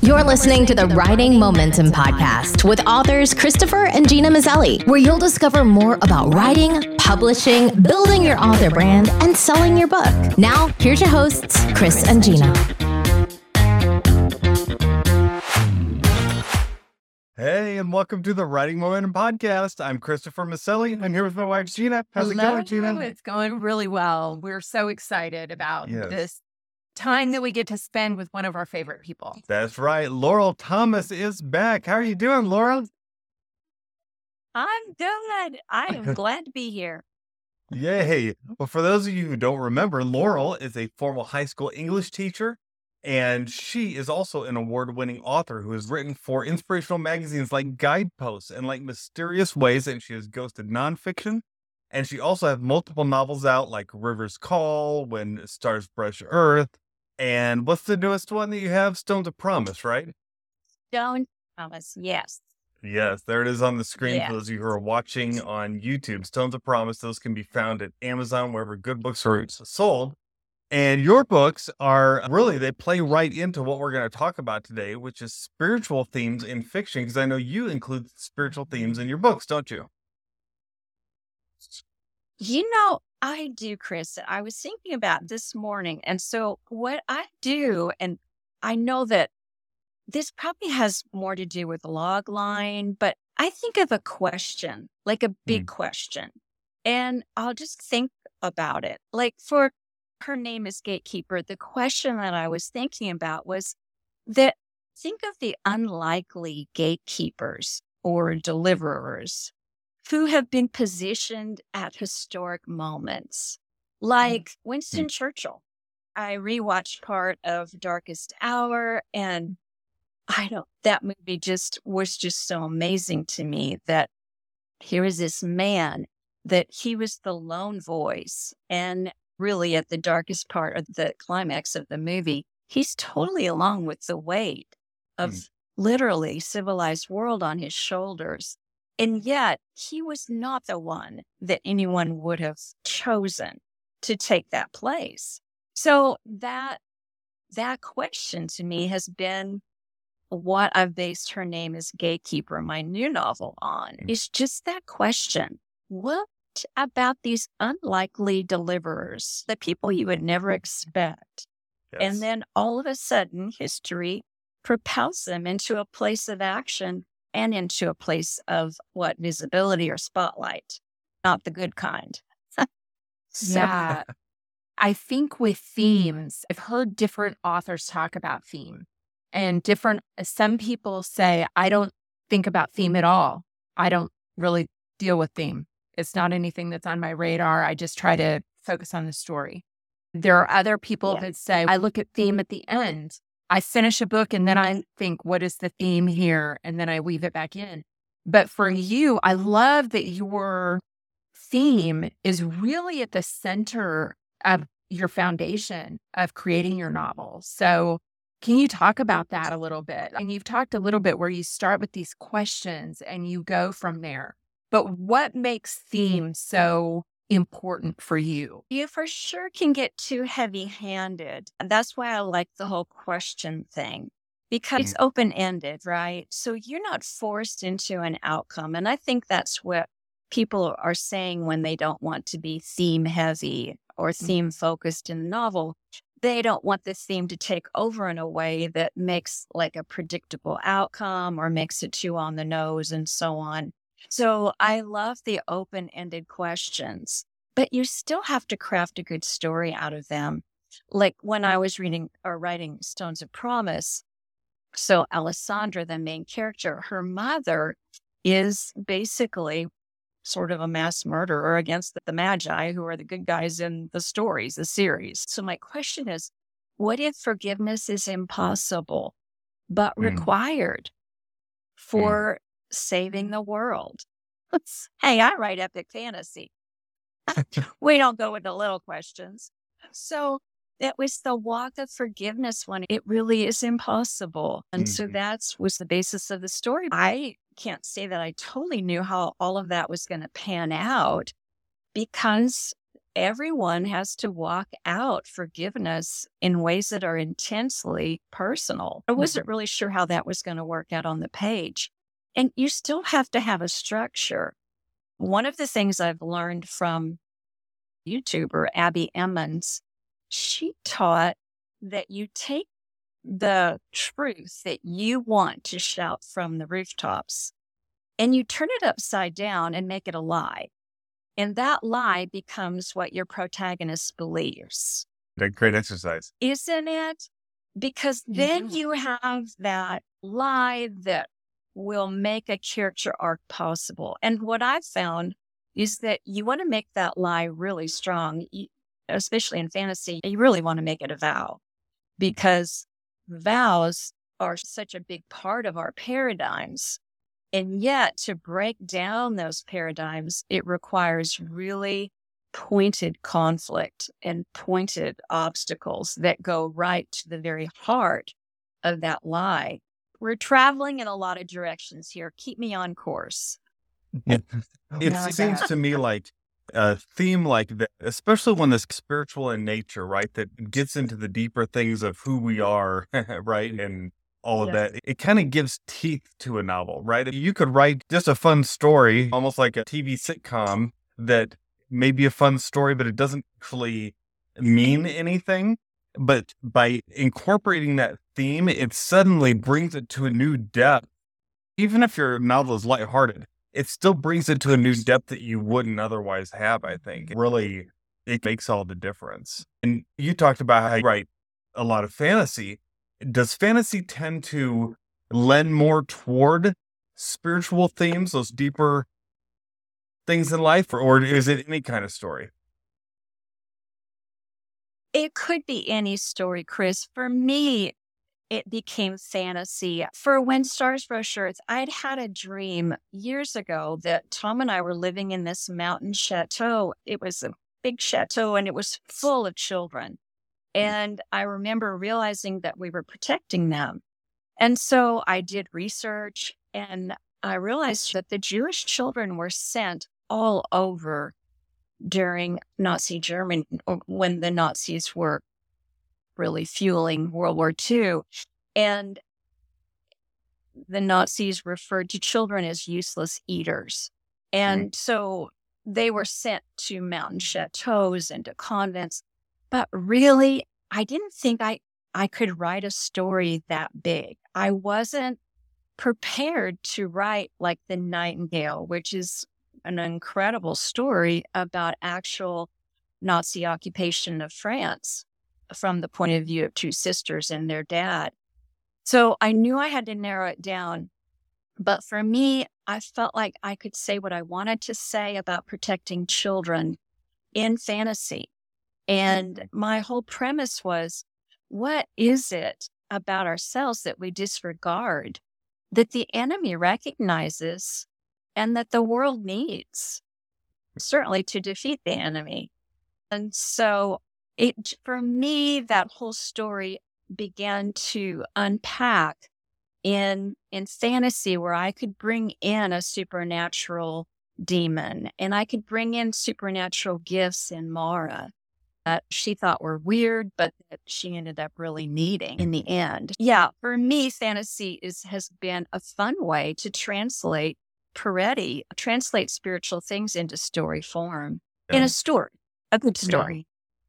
You're listening to the Writing Momentum Podcast with authors Christopher and Gena Maselli, where you'll discover more about writing, publishing, building your author brand, and selling your book. Now, here's your hosts, Chris and Gena. Hey, and welcome to the Writing Momentum Podcast. I'm Christopher Maselli. I'm here with my wife, Gena. How's Hello. it going, Gena? It's going really well. We're so excited about Yes. this time that we get to spend with one of our favorite people. That's right. Laurel Thomas is back. How are you doing, Laurel? I'm good. I am glad to be here. Yay. Well, for those of you who don't remember, Laurel is a former high school English teacher, and she is also an award winning author who has written for inspirational magazines like Guideposts and like Mysterious Ways, and she has ghosted nonfiction. And she also has multiple novels out like River's Call, When Stars Brush Earth. And what's the newest one that you have? Stones of Promise, right? Stone Promise, yes. Yes, there it is on the screen Yeah. for those of you who are watching on YouTube. Stones of Promise, those can be found at Amazon, wherever good books are sold. And your books are really, they play right into what we're going to talk about today, which is spiritual themes in fiction, because I know you include spiritual themes in your books, don't you? You know, I do, Chris. I was thinking about this morning. And so, what I do, and I know that this probably has more to do with the log line, but I think of a question, like a big mm. question, and I'll just think about it. Like for her name is Gatekeeper, the question that I was thinking about was that think of the unlikely gatekeepers or deliverers who have been positioned at historic moments, like Winston Churchill. I rewatched part of Darkest Hour, and I don't, that movie just was just so amazing to me that here is this man that he was the lone voice. And really, at the darkest part of the climax of the movie, he's totally along with the weight of Mm. literally civilized world on his shoulders. And yet he was not the one that anyone would have chosen to take that place. So that that question to me has been what I've based her name as gatekeeper, my new novel on, Mm. is just that question. What about these unlikely deliverers, the people you would never expect? Yes. And then all of a sudden, history propels them into a place of action and into a place of what visibility or spotlight, not the good kind. So- Yeah. I think with mm. themes, I've heard different authors talk about theme and different, uh, some people say, I don't think about theme at all. I don't really deal with theme. It's not anything that's on my radar. I just try to focus on the story. There are other people Yeah. that say, I look at theme at the end. I finish a book and then mm-hmm. I think, what is the theme here? And then I weave it back in. But for you, I love that your theme is really at the center of your foundation of creating your novel. So, can you talk about that a little bit? And you've talked a little bit where you start with these questions and you go from there. But what makes theme so important for you? you for sure can get too heavy handed. That's why I like the whole question thing because it's mm. open ended, right? So you're not forced into an outcome. And I think that's what people are saying when they don't want to be theme heavy or mm. theme focused in the novel. They don't want the theme to take over in a way that makes like a predictable outcome or makes it too on the nose and so on. So I love the open ended questions but you still have to craft a good story out of them. Like when I was reading or writing Stones of Promise, so Alessandra, the main character, her mother is basically sort of a mass murderer against the, Magi, who are the good guys in the stories, the series. So my question is, what if forgiveness is impossible, but Mm. required for saving the world? hey, I write epic fantasy we don't go into little questions. So it was the walk of forgiveness one. It really is impossible. And so Mhm. that's was the basis of the story. I can't say that I totally knew how all of that was going to pan out because everyone has to walk out forgiveness in ways that are intensely personal. I wasn't really sure how that was going to work out on the page. And you still have to have a structure. One of the things I've learned from YouTuber Abbie Emmons, she taught that you take the truth that you want to shout from the rooftops and you turn it upside down and make it a lie. And that lie becomes what your protagonist believes. A great exercise. Isn't it? Because then mm-hmm. you have that lie that will make a character arc possible. And what I've found is that you want to make that lie really strong, especially in fantasy. You really want to make it a vow because vows are such a big part of our paradigms. And yet, to break down those paradigms, it requires really pointed conflict and pointed obstacles that go right to the very heart of that lie. We're traveling in a lot of directions here. Keep me on course. It, oh, it seems to me like a theme like that, especially when it's spiritual in nature, right? That gets into the deeper things of who we are, right? And all of yes. that. It kind of gives teeth to a novel, right? You could write just a fun story, almost like a TV sitcom that may be a fun story, but it doesn't actually mean anything. But by incorporating that theme, it suddenly brings it to a new depth. Even if your novel is lighthearted, it still brings it to a new depth that you wouldn't otherwise have, I think. Really, it makes all the difference. And you talked about how you write a lot of fantasy does fantasy tend to lend more toward spiritual themes, those deeper things in life, or, or is it any kind of story? It could be any story, Chris. For me, it became fantasy. For When Stars Brush Earth, I'd had a dream years ago that Tom and I were living in this mountain chateau. It was a big chateau and it was full of children. Mm. And I remember realizing that we were protecting them. And so I did research and I realized that the Jewish children were sent all over during Nazi Germany when the Nazis were really fueling World War II. And the Nazis referred to children as useless eaters. And mm. so they were sent to mountain chateaus and to convents. But really, I didn't think I, I could write a story that big. I wasn't prepared to write like The Nightingale, which is an incredible story about actual Nazi occupation of France from the point of view of two sisters and their dad. So I knew I had to narrow it down. But for me, I felt like I could say what I wanted to say about protecting children in fantasy. And mm-hmm. my whole premise was what is it about ourselves that we disregard that the enemy recognizes and that the world needs, certainly to defeat the enemy? And so it, for me, that whole story began to unpack in in fantasy where I could bring in a supernatural demon and I could bring in supernatural gifts in Mara that she thought were weird, but that she ended up really needing in the end. Yeah, for me, fantasy is has been a fun way to translate Peretti, translate spiritual things into story form yeah. in a story, a good story.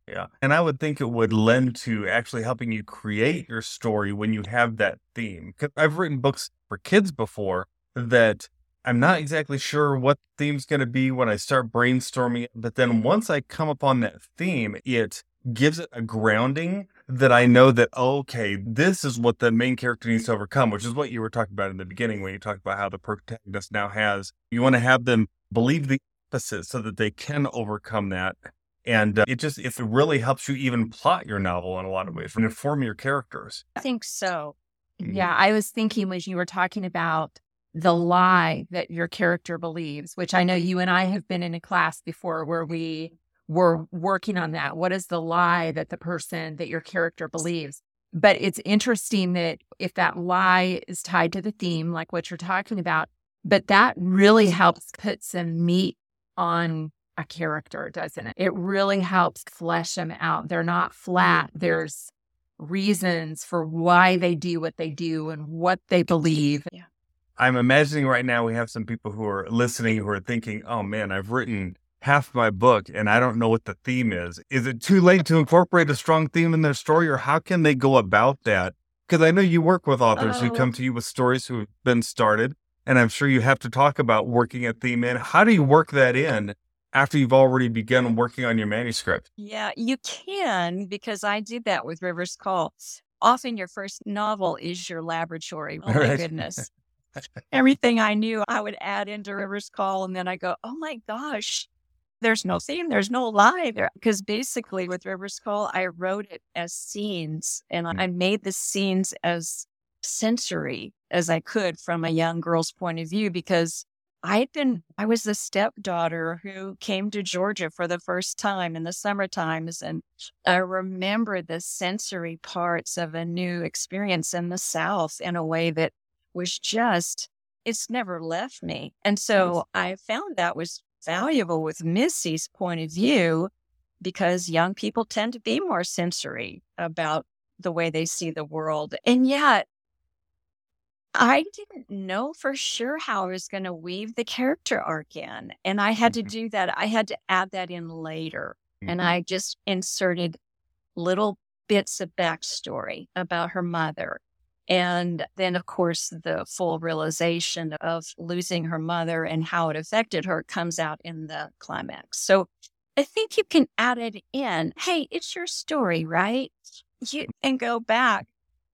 Yeah. yeah. And I would think it would lend to actually helping you create your story when you have that theme. Because I've written books for kids before that I'm not exactly sure what the theme's going to be when I start brainstorming it. But then once I come upon that theme, it gives it a grounding that I know that, okay, this is what the main character needs to overcome, which is what you were talking about in the beginning when you talked about how the protagonist now has, you want to have them believe the opposite so that they can overcome that. And uh, it just, if it really helps you even plot your novel in a lot of ways and inform your characters. I think so. Yeah. I was thinking when you were talking about the lie that your character believes, which I know you and I have been in a class before where we were working on that. What is the lie that the person, that your character believes? But it's interesting that if that lie is tied to the theme, like what you're talking about, but that really helps put some meat on a character, doesn't it? It really helps flesh them out. They're not flat. There's reasons for why they do what they do and what they believe. Yeah. I'm imagining right now we have some people who are listening who are thinking, oh man, I've written half my book and I don't know what the theme is. Is it too late to incorporate a strong theme in their story or how can they go about that? Because I know you work with authors who Oh. come to you with stories who have been started. And I'm sure you have to talk about working a theme in. How do you work that in after you've already begun working on your manuscript? Yeah, you can because I did that with River's Call. Often your first novel is your laboratory. Oh my goodness. Everything I knew, I would add into River's Call, and then I go, oh my gosh, there's no theme, there's no lie there. Because basically, with River's Call, I wrote it as scenes, and mm. I made the scenes as sensory as I could from a young girl's point of view because I'd been, I was the stepdaughter who came to Georgia for the first time in the summer times. And I remember the sensory parts of a new experience in the South in a way that was just, it's never left me. And so I found that was valuable with Missy's point of view because young people tend to be more sensory about the way they see the world. And yet, I didn't know for sure how I was going to weave the character arc in. And I had to Mhm. do that. I had to add that in later. And Mhm. I just inserted little bits of backstory about her mother. And then, of course, the full realization of losing her mother and how it affected her comes out in the climax. So I think you can add it in. Hey, it's your story, right? You mm-hmm. can go back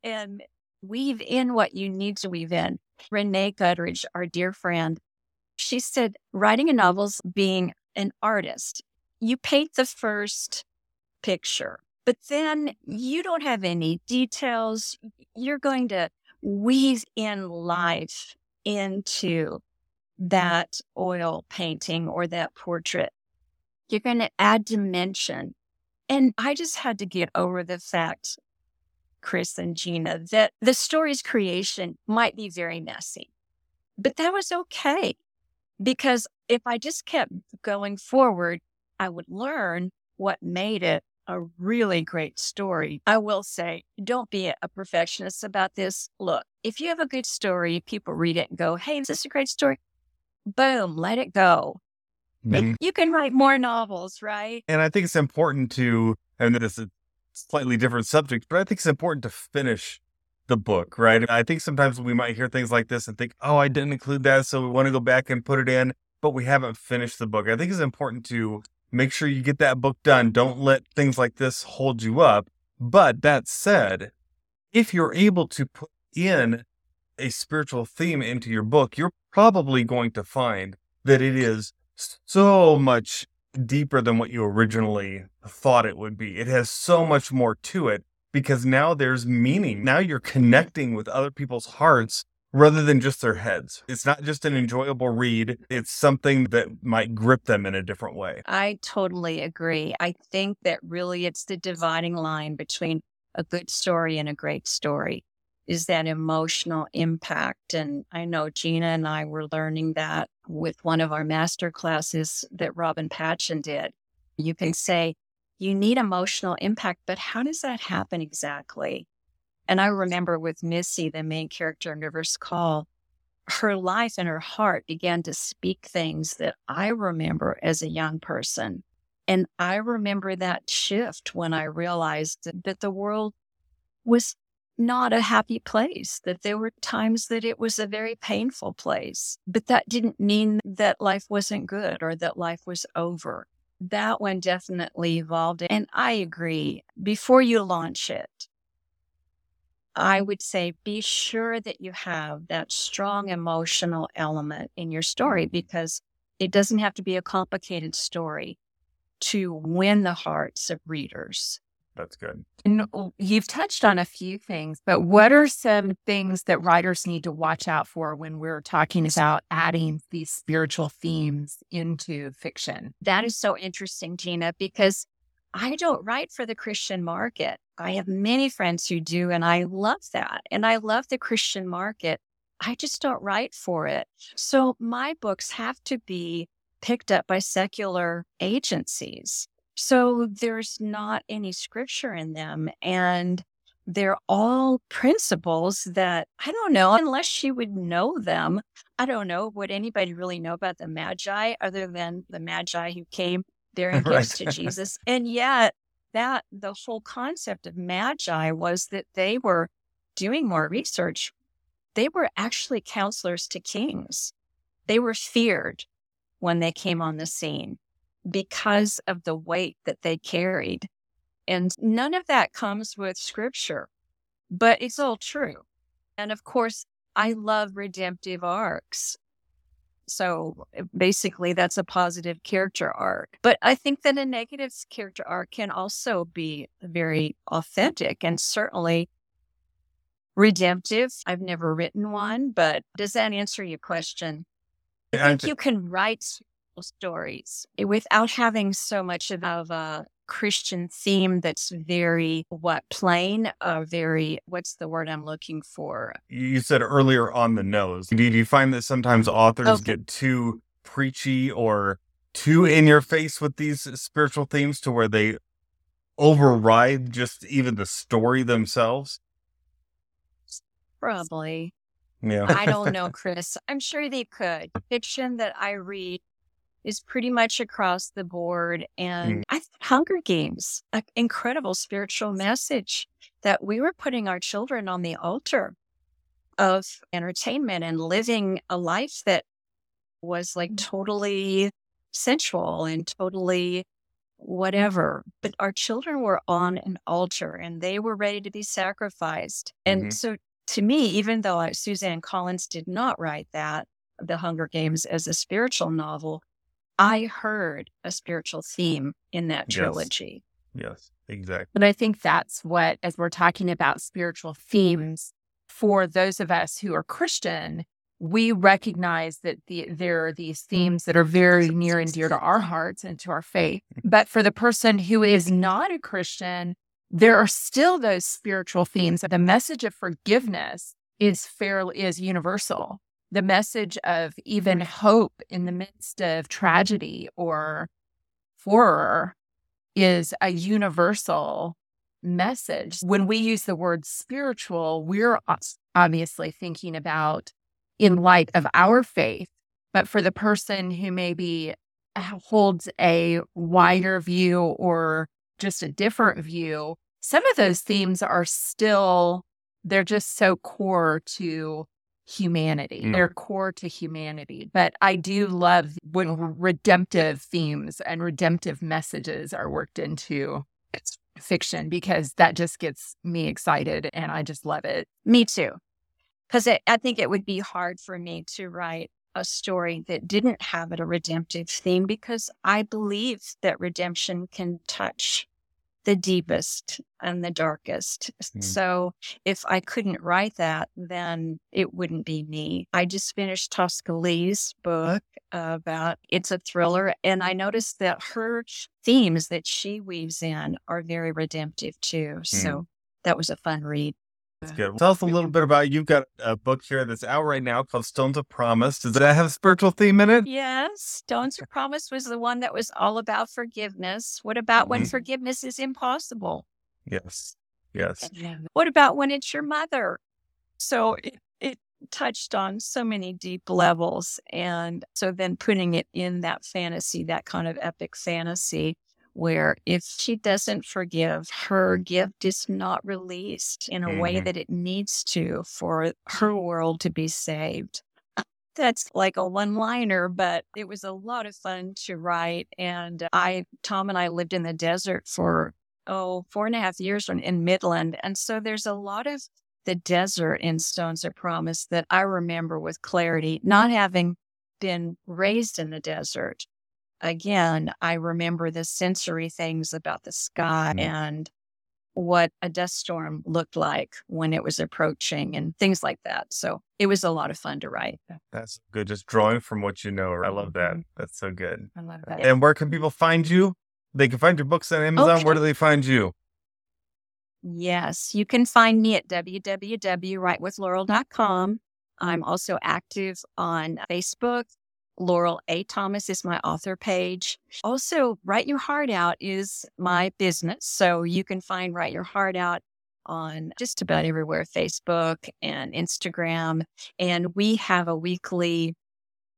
and weave in what you need to weave in. Rene Gutteridge, our dear friend, she said, writing a novel's being an artist. You paint the first picture, but then you don't have any details. You're going to weave in life into that oil painting or that portrait. You're going to add dimension. And I just had to get over the fact, Chris and Gena, that the story's creation might be very messy, but that was okay. Because if I just kept going forward, I would learn what made it a really great story. I will say, don't be a perfectionist about this. Look, if you have a good story, people read it and go, hey, is this a great story? Boom, let it go. Mhm. You can write more novels, right? And I think it's important to, and this is a slightly different subject, but I think it's important to finish the book, right? I think sometimes we might hear things like this and think, oh, I didn't include that. So we want to go back and put it in, but we haven't finished the book. I think it's important to make sure you get that book done. Don't let things like this hold you up. But that said, if you're able to put in a spiritual theme into your book, you're probably going to find that it is so much deeper than what you originally thought it would be. It has so much more to it because now there's meaning. Now you're connecting with other people's hearts rather than just their heads. It's not just an enjoyable read, it's something that might grip them in a different way. I totally agree. I think that really it's the dividing line between a good story and a great story is that emotional impact. And I know Gena and I were learning that with one of our master classes that Robin Patchen did. You can say, you need emotional impact, but how does that happen exactly? And I remember with Missy, the main character in River's Call, her life and her heart began to speak things that I remember as a young person. And I remember that shift when I realized that, that the world was not a happy place, that there were times that it was a very painful place. But that didn't mean that life wasn't good or that life was over. That one definitely evolved. And I agree. Before you launch it, I would say be sure that you have that strong emotional element in your story because it doesn't have to be a complicated story to win the hearts of readers. That's good. And oh, you've touched on a few things, but what are some things that writers need to watch out for when we're talking about adding these spiritual themes into fiction? That is so interesting, Gena, because I don't write for the Christian market. I have many friends who do, and I love that. And I love the Christian market. I just don't write for it. So my books have to be picked up by secular agencies. So there's not any scripture in them. And they're all principles that I don't know, unless she would know them. I don't know. Would anybody really know about the Magi other than the Magi who came Right. gifts to Jesus? And yet, that the whole concept of Magi was that they were doing more research. They were actually counselors to kings. They were feared when they came on the scene because of the weight that they carried. And none of that comes with scripture, but it's all true. And of course, I love redemptive arcs. So uh, basically, that's a positive character arc. But I think that a negative character arc can also be very authentic and certainly redemptive. I've never written one, but does that answer your question? I think you can write stories without having so much of a Christian theme that's very what plain, uh, very what's the word I'm looking for? you said earlier on the nose. Do you find that sometimes authors Okay. get too preachy or too in your face with these spiritual themes to where they override just even the story themselves? Probably. Yeah. I don't know, Chris. I'm sure they could. Fiction that I read is pretty much across the board. And mm. I think Hunger Games, an incredible spiritual message that we were putting our children on the altar of entertainment and living a life that was like mm. totally sensual and totally mm. whatever. But our children were on an altar and they were ready to be sacrificed. And Mhm. so to me, even though Suzanne Collins did not write that, The Hunger Games, as a spiritual novel, I heard a spiritual theme in that trilogy. yes, exactly. But I think that's what, as we're talking about spiritual themes, for those of us who are Christian, we recognize that the, there are these themes that are very near and dear to our hearts and to our faith. But for the person who is not a Christian, there are still those spiritual themes. That the message of forgiveness is fairly is universal. The message of even mm. hope in the midst of tragedy or horror is a universal message. When we use the word spiritual, we're obviously thinking about in light of our faith. But for the person who maybe holds a wider view or just a different view, some of those themes are still, they're just so core to humanity. Mm. They're core to humanity. But I do love when redemptive themes and redemptive messages are worked into fiction because that just gets me excited and I just love it. Me too. Because I think it would be hard for me to write a story that didn't have it a redemptive theme because I believe that redemption can touch the deepest and the darkest. Mm. So if I couldn't write that, then it wouldn't be me. I just finished Tosca Lee's book about it's a thriller, and I noticed that her themes that she weaves in are very redemptive too. So that was a fun read. That's good. Tell us a little bit about you've got a book here that's out right now called Stones of Promise. Does that have a spiritual theme in it? Yes, Stones of Promise was the one that was all about forgiveness. What about when Mhm. forgiveness is impossible? Yes. Yes. What about when it's your mother? So it, it touched on so many deep levels. And so then putting it in that fantasy, that kind of epic fantasy, where if she doesn't forgive, her gift is not released in a way Mhm. that it needs to for her world to be saved. That's like a one liner, but it was a lot of fun to write. And I, Tom and I lived in the desert for, oh, four and a half years in, in Midland. And so there's a lot of the desert in Stones of Promise that I remember with clarity, not having been raised in the desert. Again, I remember the sensory things about the sky Mm. and what a dust storm looked like when it was approaching and things like that. So it was a lot of fun to write. That's good. Just drawing from what you know. I love that. Mm-hmm. That's so good. I love that. And where can people find you? They can find your books on Amazon. Where do they find you? Yes, you can find me at www.writewithlaurel.com. I'm also active on Facebook Laurel A. Thomas is my author page. Also, Write Your Heart Out is my business. So you can find Write Your Heart Out on just about everywhere Facebook and Instagram. And we have a weekly,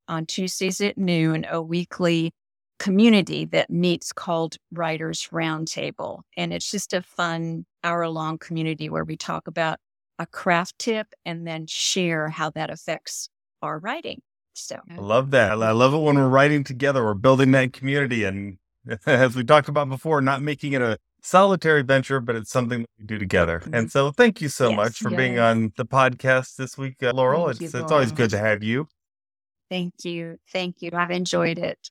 on Tuesdays at noon, a weekly community that meets called Writers Roundtable. And it's just a fun hour long community where we talk about a craft tip and then share how that affects our writing. So I love that. I love it when we're writing together, we're building that community. And as we talked about before, not making it a solitary venture, but it's something that we do together. And Mm-hmm. so thank you so Yes, much for being on the podcast this week, uh, Laurel. Thank it's you, it's always good to have you. thank you. Thank you. I've enjoyed it.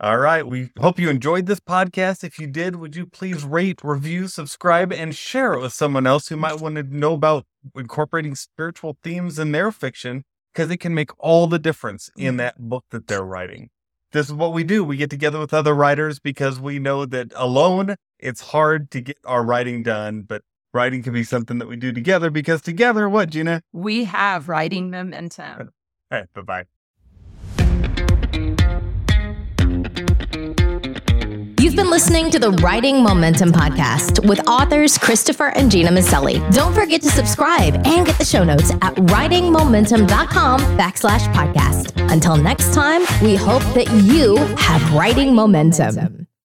All right. We hope you enjoyed this podcast. If you did, would you please rate, review, subscribe, and share it with someone else who might want to know about incorporating spiritual themes in their fiction? Because it can make all the difference in mm. that book that they're writing. This is what we do. We get together with other writers because we know that alone it's hard to get our writing done, but writing can be something that we do together because together, what, Gena? We have writing momentum. All right, bye bye. You've been listening to the Writing Momentum Podcast with authors Christopher and Gena Maselli. Don't forget to subscribe and get the show notes at writingmomentum.com backslash podcast. Until next time, we hope that you have writing momentum.